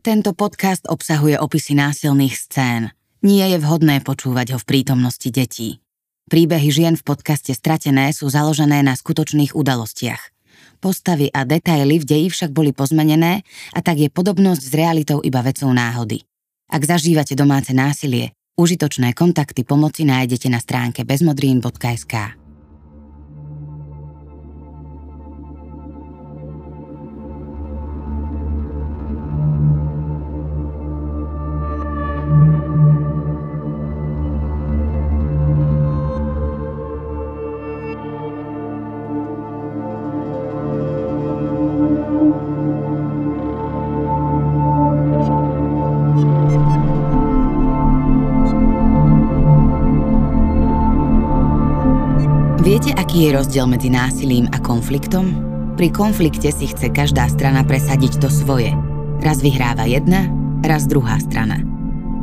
Tento podcast obsahuje opisy násilných scén. Nie je vhodné počúvať ho v prítomnosti detí. Príbehy žien v podcaste Stratené sú založené na skutočných udalostiach. Postavy a detaily v deji však boli pozmenené a tak je podobnosť s realitou iba vecou náhody. Ak zažívate domáce násilie, užitočné kontakty pomoci nájdete na stránke bezmodrín.sk. aký je rozdiel medzi násilím a konfliktom? Pri konflikte si chce každá strana presadiť to svoje. Raz vyhráva jedna, raz druhá strana.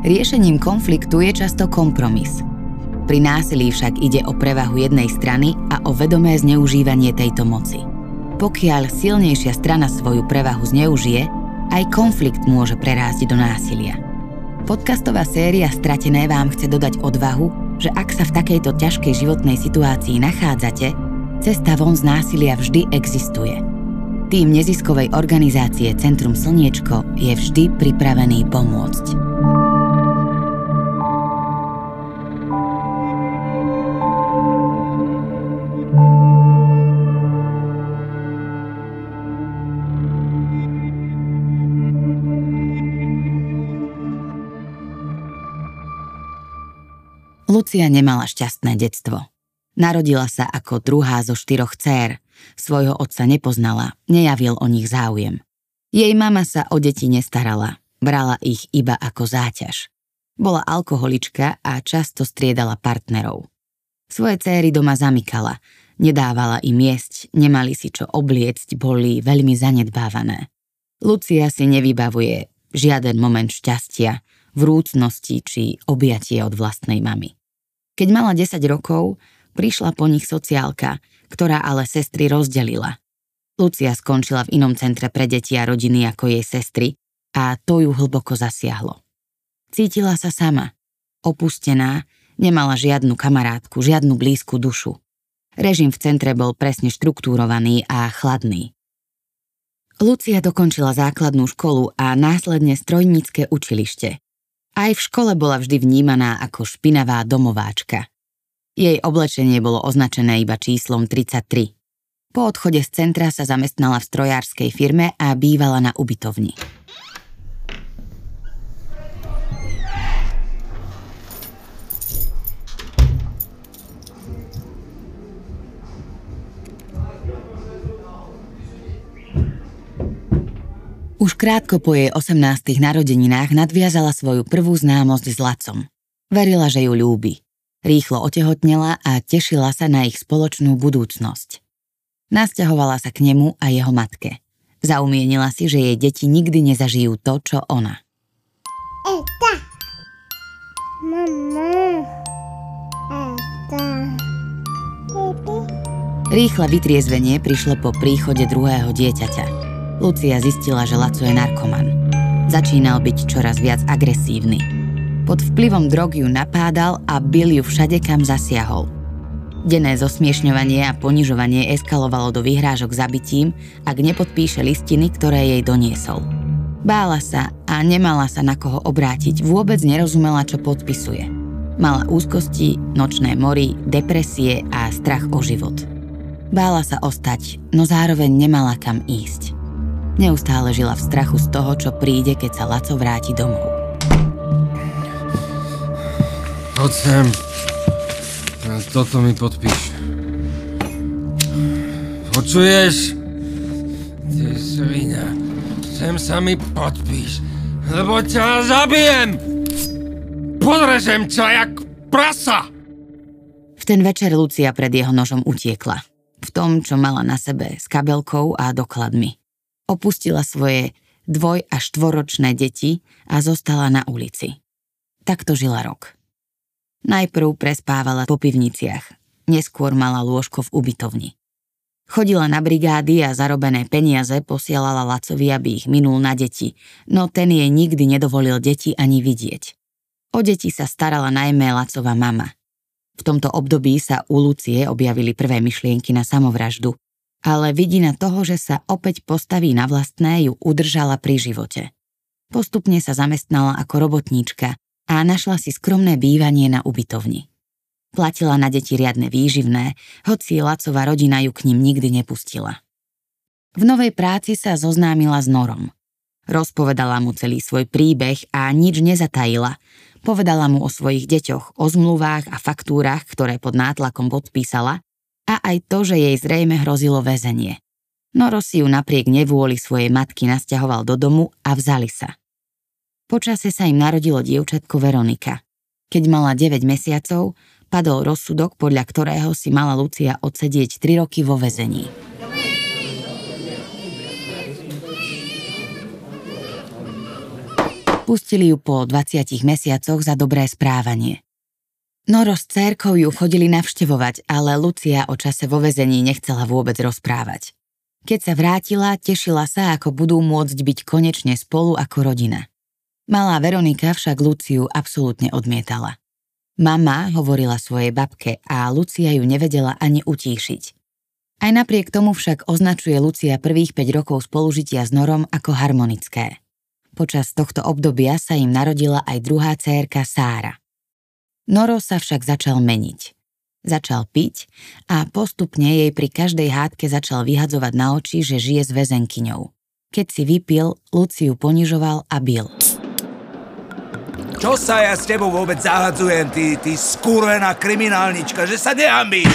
Riešením konfliktu je často kompromis. Pri násilí však ide o prevahu jednej strany a o vedomé zneužívanie tejto moci. Pokiaľ silnejšia strana svoju prevahu zneužije, aj konflikt môže prerásť do násilia. Podcastová séria Stratené vám chce dodať odvahu že ak sa v takejto ťažkej životnej situácii nachádzate, cesta von z násilia vždy existuje. Tým neziskovej organizácie Centrum Slniečko je vždy pripravený pomôcť. Lucia nemala šťastné detstvo. Narodila sa ako druhá zo štyroch dcér. Svojho otca nepoznala, nejavil o nich záujem. Jej mama sa o deti nestarala, brala ich iba ako záťaž. Bola alkoholička a často striedala partnerov. Svoje céry doma zamykala, nedávala im jesť, nemali si čo obliecť, boli veľmi zanedbávané. Lucia si nevybavuje žiaden moment šťastia, vrúcnosti či objatie od vlastnej mamy. Keď mala 10 rokov, prišla po nich sociálka, ktorá ale sestry rozdelila. Lucia skončila v inom centre pre deti a rodiny ako jej sestry a to ju hlboko zasiahlo. Cítila sa sama, opustená, nemala žiadnu kamarátku, žiadnu blízku dušu. Režim v centre bol presne štruktúrovaný a chladný. Lucia dokončila základnú školu a následne strojnícke učilište. Aj v škole bola vždy vnímaná ako špinavá domováčka. Jej oblečenie bolo označené iba číslom 33. Po odchode z centra sa zamestnala v strojárskej firme a bývala na ubytovni. Už krátko po jej 18. narodeninách nadviazala svoju prvú známosť s Lacom. Verila, že ju ľúbi. Rýchlo otehotnela a tešila sa na ich spoločnú budúcnosť. Nasťahovala sa k nemu a jeho matke. Zaumienila si, že jej deti nikdy nezažijú to, čo ona. Eta. Mama. Eta. Rýchle vytriezvenie prišlo po príchode druhého dieťaťa. Lucia zistila, že Laco je narkoman. Začínal byť čoraz viac agresívny. Pod vplyvom drog ju napádal a bil ju všade, kam zasiahol. Denné zosmiešňovanie a ponižovanie eskalovalo do vyhrážok zabitím, ak nepodpíše listiny, ktoré jej doniesol. Bála sa a nemala sa na koho obrátiť, vôbec nerozumela, čo podpisuje. Mala úzkosti, nočné mory, depresie a strach o život. Bála sa ostať, no zároveň nemala kam ísť. Neustále žila v strachu z toho, čo príde, keď sa Laco vráti domov. Poď sem. Toto mi podpíš. Počuješ? Ty svina. Sem sa mi podpíš, lebo ťa zabijem! Podrežem ťa jak prasa! V ten večer Lucia pred jeho nožom utiekla. V tom, čo mala na sebe, s kabelkou a dokladmi. Opustila svoje dvoj- a štvoročné deti a zostala na ulici. Takto žila rok. Najprv prespávala po pivniciach, neskôr mala lôžko v ubytovni. Chodila na brigády a zarobené peniaze posielala Lacovi, aby ich minul na deti, no ten jej nikdy nedovolil deti ani vidieť. O deti sa starala najmä Lacova mama. V tomto období sa u Lucie objavili prvé myšlienky na samovraždu, ale vidina toho, že sa opäť postaví na vlastné, ju udržala pri živote. Postupne sa zamestnala ako robotníčka a našla si skromné bývanie na ubytovni. Platila na deti riadne výživné, hoci Lacová rodina ju k ním nikdy nepustila. V novej práci sa zoznámila s Norom. Rozpovedala mu celý svoj príbeh a nič nezatajila. Povedala mu o svojich deťoch, o zmluvách a faktúrach, ktoré pod nátlakom podpísala a aj to, že jej zrejme hrozilo väzenie. Noro si ju napriek nevôli svojej matky nasťahoval do domu a vzali sa. Počase sa im narodilo dievčatko Veronika. Keď mala 9 mesiacov, padol rozsudok, podľa ktorého si mala Lucia odsedieť 3 roky vo väzení. Pustili ju po 20 mesiacoch za dobré správanie. Noro s cérkou ju chodili navštevovať, ale Lucia o čase vo väzení nechcela vôbec rozprávať. Keď sa vrátila, tešila sa, ako budú môcť byť konečne spolu ako rodina. Malá Veronika však Luciu absolútne odmietala. Mama hovorila svojej babke a Lucia ju nevedela ani utíšiť. Aj napriek tomu však označuje Lucia prvých 5 rokov spolužitia s Norom ako harmonické. Počas tohto obdobia sa im narodila aj druhá cérka Sára. Noro sa však začal meniť. Začal piť a postupne jej pri každej hádke začal vyhadzovať na oči, že žije s väzenkyňou. Keď si vypil, Luciu ponižoval a bil. Čo sa ja s tebou vôbec zahadzujem, ty, ty skurvená kriminálnička, že sa nehambíš?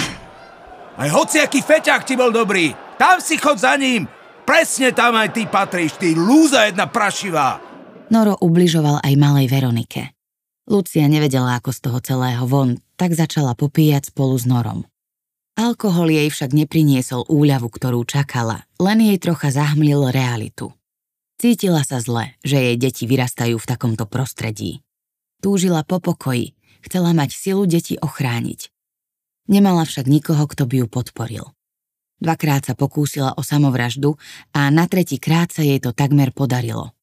Aj hociaký feťák ti bol dobrý. Tam si chod za ním. Presne tam aj ty patríš, ty lúza jedna prašivá. Noro ubližoval aj malej Veronike. Lucia nevedela, ako z toho celého von, tak začala popíjať spolu s Norom. Alkohol jej však nepriniesol úľavu, ktorú čakala, len jej trocha zahmlil realitu. Cítila sa zle, že jej deti vyrastajú v takomto prostredí. Túžila po pokoji, chcela mať silu deti ochrániť. Nemala však nikoho, kto by ju podporil. Dvakrát sa pokúsila o samovraždu a na tretí krát sa jej to takmer podarilo.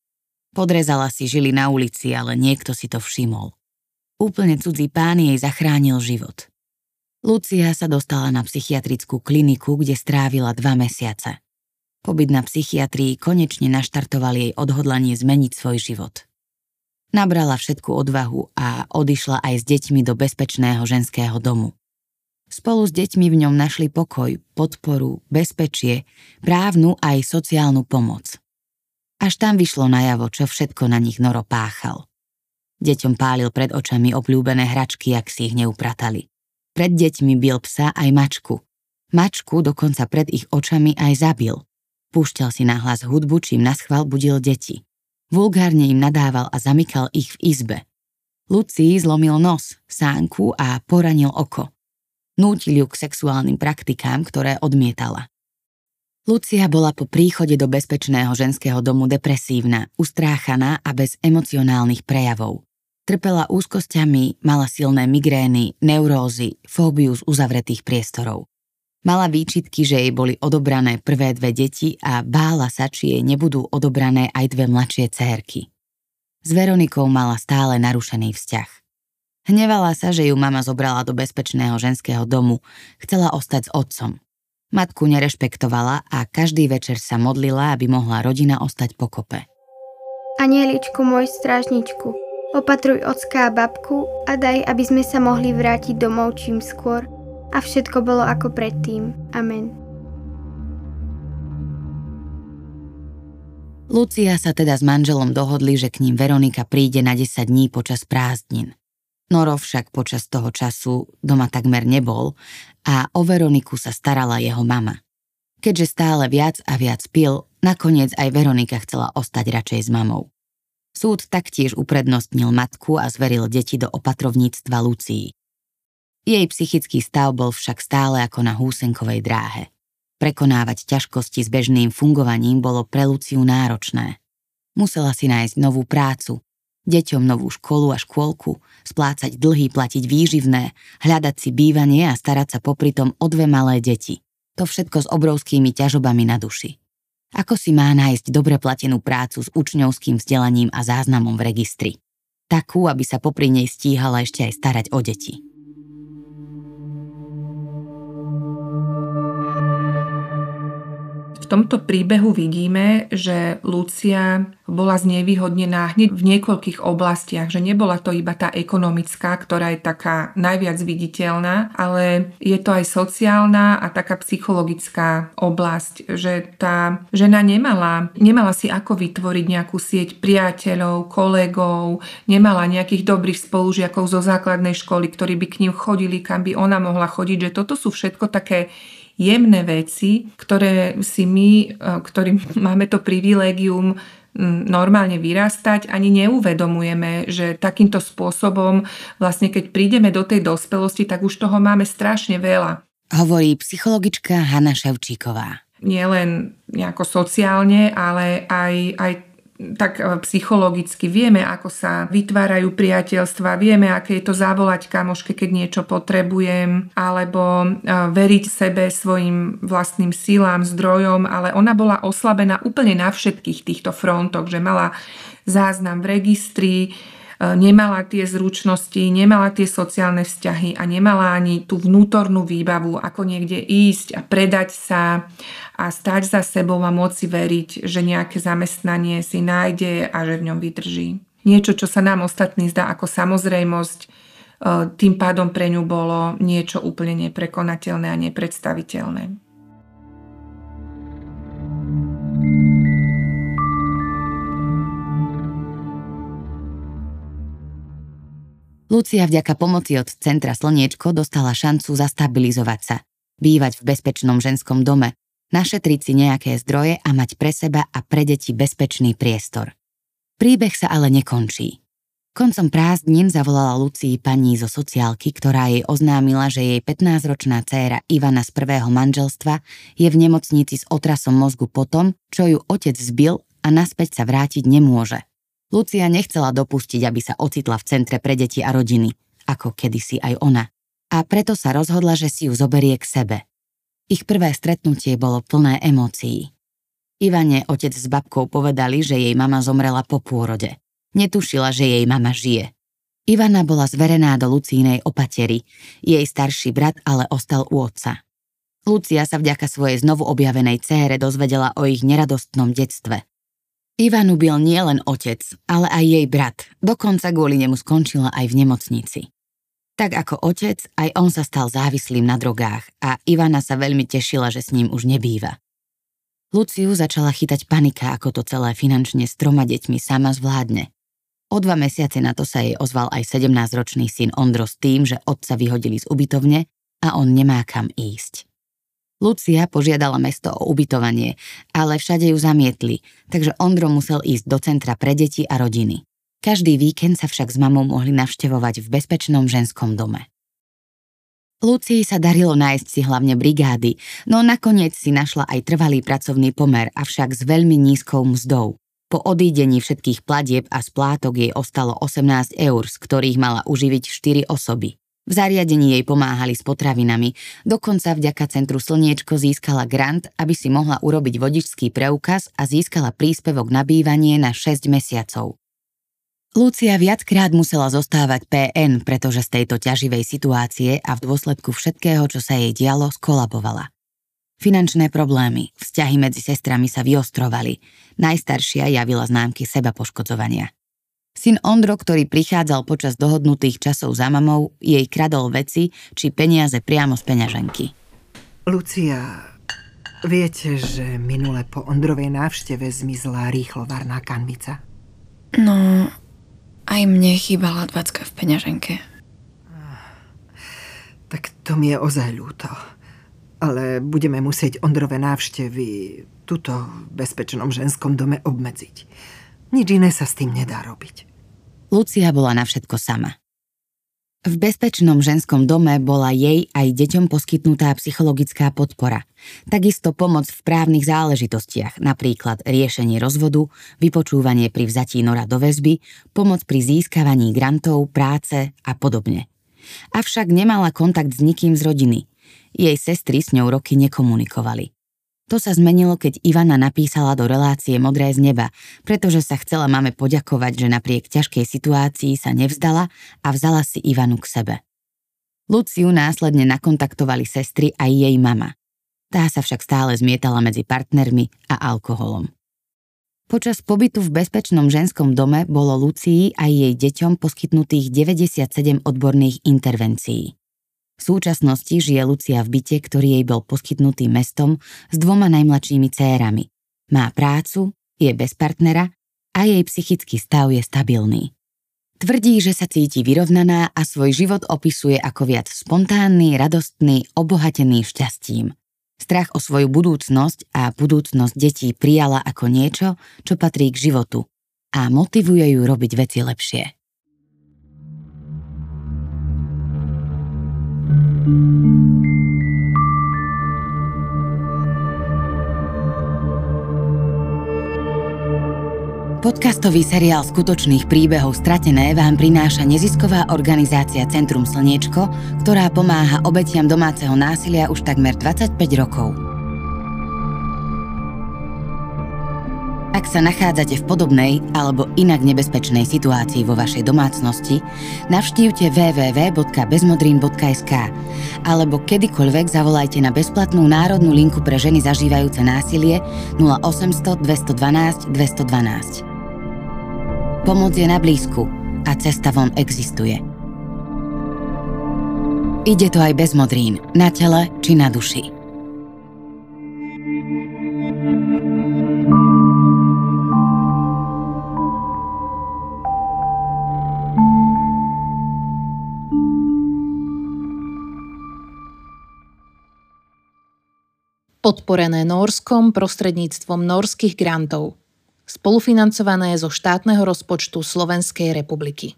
Podrezala si žili na ulici, ale niekto si to všimol. Úplne cudzí pán jej zachránil život. Lucia sa dostala na psychiatrickú kliniku, kde strávila dva mesiace. Pobyt na psychiatrii konečne naštartoval jej odhodlanie zmeniť svoj život. Nabrala všetku odvahu a odišla aj s deťmi do bezpečného ženského domu. Spolu s deťmi v ňom našli pokoj, podporu, bezpečie, právnu aj sociálnu pomoc. Až tam vyšlo najavo, čo všetko na nich Noro páchal. Deťom pálil pred očami obľúbené hračky, ak si ich neupratali. Pred deťmi bil psa aj mačku. Mačku dokonca pred ich očami aj zabil. Púšťal si nahlas hudbu, čím na schvál budil deti. Vulgárne im nadával a zamykal ich v izbe. Lucii zlomil nos, sánku a poranil oko. Nútil ju k sexuálnym praktikám, ktoré odmietala. Lucia bola po príchode do bezpečného ženského domu depresívna, ustráchaná a bez emocionálnych prejavov. Trpela úzkosťami, mala silné migrény, neurózy, fóbiu z uzavretých priestorov. Mala výčitky, že jej boli odobrané prvé dve deti a bála sa, či jej nebudú odobrané aj dve mladšie cérky. S Veronikou mala stále narušený vzťah. Hnevala sa, že ju mama zobrala do bezpečného ženského domu, chcela ostať s otcom. Matku nerešpektovala a každý večer sa modlila, aby mohla rodina ostať pokope. Anieličku môj strážničku, opatruj ocka a babku a daj, aby sme sa mohli vrátiť domov čím skôr – a všetko bolo ako predtým. Amen. Lucia sa teda s manželom dohodli, že k ním Veronika príde na 10 dní počas prázdnin. Noro však počas toho času doma takmer nebol a o Veroniku sa starala jeho mama. Keďže stále viac a viac pil, nakoniec aj Veronika chcela ostať radšej s mamou. Súd taktiež uprednostnil matku a zveril deti do opatrovníctva Lucii. Jej psychický stav bol však stále ako na húsenkovej dráhe. Prekonávať ťažkosti s bežným fungovaním bolo pre Luciu náročné. Musela si nájsť novú prácu, deťom novú školu a škôlku, splácať dlhy, platiť výživné, hľadať si bývanie a starať sa popri tom o dve malé deti. To všetko s obrovskými ťažobami na duši. Ako si má nájsť dobre platenú prácu s učňovským vzdelaním a záznamom v registri? Takú, aby sa popri nej stíhala ešte aj starať o deti. Tomto príbehu vidíme, že Lucia bola znevýhodnená hneď v niekoľkých oblastiach, že nebola to iba tá ekonomická, ktorá je taká najviac viditeľná, ale je to aj sociálna a taká psychologická oblasť, že tá žena nemala, nemala si ako vytvoriť nejakú sieť priateľov, kolegov, nemala nejakých dobrých spolužiakov zo základnej školy, ktorí by k ním chodili, kam by ona mohla chodiť, že toto sú všetko také jemné veci, ktoré si my, e, ktorí máme to privilégium normálne vyrastať, ani neuvedomujeme, že takýmto spôsobom, vlastne keď prídeme do tej dospelosti, tak už toho máme strašne veľa. Hovorí psychologička Hanna Ševčíková. Nielen nejako sociálne, ale aj, aj tak e, psychologicky. Vieme, ako sa vytvárajú priateľstva, vieme, aké je to zavolať kamoške, keď niečo potrebujem, alebo e, veriť sebe svojim vlastným silám, zdrojom, ale ona bola oslabená úplne na všetkých týchto frontoch, že mala záznam v registri, nemala tie zručnosti, nemala tie sociálne vzťahy a nemala ani tú vnútornú výbavu, ako niekde ísť a predať sa a stať za sebou a môcť veriť, že nejaké zamestnanie si nájde a že v ňom vydrží. Niečo, čo sa nám ostatní zdá ako samozrejmosť, e, tým pádom pre ňu bolo niečo úplne neprekonateľné a nepredstaviteľné. Lucia vďaka pomoci od Centra Slniečko dostala šancu zastabilizovať sa, bývať v bezpečnom ženskom dome, našetriť si nejaké zdroje a mať pre seba a pre deti bezpečný priestor. Príbeh sa ale nekončí. Koncom prázdnin zavolala Lucii pani zo sociálky, ktorá jej oznámila, že jej 15-ročná dcéra Ivana z prvého manželstva je v nemocnici s otrasom mozgu potom, čo ju otec zbil a naspäť sa vrátiť nemôže. Lucia nechcela dopustiť, aby sa ocitla v centre pre deti a rodiny, ako kedysi aj ona. A preto sa rozhodla, že si ju zoberie k sebe. Ich prvé stretnutie bolo plné emócií. Ivane otec s babkou povedali, že jej mama zomrela po pôrode. Netušila, že jej mama žije. Ivana bola zverená do Lucínej opatery, jej starší brat ale ostal u otca. Lucia sa vďaka svojej znovu objavenej cére dozvedela o ich neradostnom detstve. Ivanu bil nielen otec, ale aj jej brat, dokonca kvôli nemu skončila aj v nemocnici. Tak ako otec, aj on sa stal závislým na drogách a Ivana sa veľmi tešila, že s ním už nebýva. Luciu začala chytať panika, ako to celé finančne s troma deťmi sama zvládne. O dva mesiace na to sa jej ozval aj 17-ročný syn Ondro s tým, že otca vyhodili z ubytovne a on nemá kam ísť. Lucia požiadala mesto o ubytovanie, ale všade ju zamietli, takže Ondro musel ísť do centra pre deti a rodiny. Každý víkend sa však s mamou mohli navštevovať v bezpečnom ženskom dome. Lucii sa darilo nájsť si hlavne brigády, no nakoniec si našla aj trvalý pracovný pomer, avšak s veľmi nízkou mzdou. Po odídení všetkých platieb a splátok jej ostalo 18 eur, z ktorých mala uživiť 4 osoby. V zariadení jej pomáhali s potravinami, dokonca vďaka Centru Slniečko získala grant, aby si mohla urobiť vodičský preukaz a získala príspevok na bývanie na 6 mesiacov. Lucia viackrát musela zostávať PN, pretože z tejto ťaživej situácie a v dôsledku všetkého, čo sa jej dialo, skolabovala. Finančné problémy, vzťahy medzi sestrami sa vyostrovali. Najstaršia javila známky seba poškodzovania. Syn Ondro, ktorý prichádzal počas dohodnutých časov za mamou, jej kradol veci či peniaze priamo z peňaženky. Lucia, viete, že minule po Ondrovej návšteve zmizla rýchlo varná kanvica? No, aj mne chýbala dvacka v peňaženke. Tak to mi je ozaj ľúto. Ale budeme musieť Ondrové návštevy tuto v bezpečnom ženskom dome obmedziť. Nič iné sa s tým nedá robiť. Lucia bola na všetko sama. V bezpečnom ženskom dome bola jej aj deťom poskytnutá psychologická podpora. Takisto pomoc v právnych záležitostiach, napríklad riešenie rozvodu, vypočúvanie pri vzatí nora do väzby, pomoc pri získavaní grantov, práce a podobne. Avšak nemala kontakt s nikým z rodiny. Jej sestry s ňou roky nekomunikovali. To sa zmenilo, keď Ivana napísala do relácie Modré z neba, pretože sa chcela mame poďakovať, že napriek ťažkej situácii sa nevzdala a vzala si Ivanu k sebe. Luciu následne nakontaktovali sestry aj jej mama. Tá sa však stále zmietala medzi partnermi a alkoholom. Počas pobytu v bezpečnom ženskom dome bolo Lucii aj jej deťom poskytnutých 97 odborných intervencií. V súčasnosti žije Lucia v byte, ktorý jej bol poskytnutý mestom s dvoma najmladšími cérami. Má prácu, je bez partnera a jej psychický stav je stabilný. Tvrdí, že sa cíti vyrovnaná a svoj život opisuje ako viac spontánny, radostný, obohatený šťastím. Strach o svoju budúcnosť a budúcnosť detí prijala ako niečo, čo patrí k životu a motivuje ju robiť veci lepšie. Podcastový seriál skutočných príbehov Stratené vám prináša nezisková organizácia Centrum Slniečko, ktorá pomáha obetiam domáceho násilia už takmer 25 rokov. Ak sa nachádzate v podobnej alebo inak nebezpečnej situácii vo vašej domácnosti, navštívte www.bezmodrin.sk alebo kedykoľvek zavolajte na bezplatnú národnú linku pre ženy zažívajúce násilie 0800 212 212. Pomoc je na blízku a cesta von existuje. Ide to aj bez modrín, na tele či na duši. Podporené Norskom prostredníctvom norských grantov, spolufinancované zo štátneho rozpočtu Slovenskej republiky.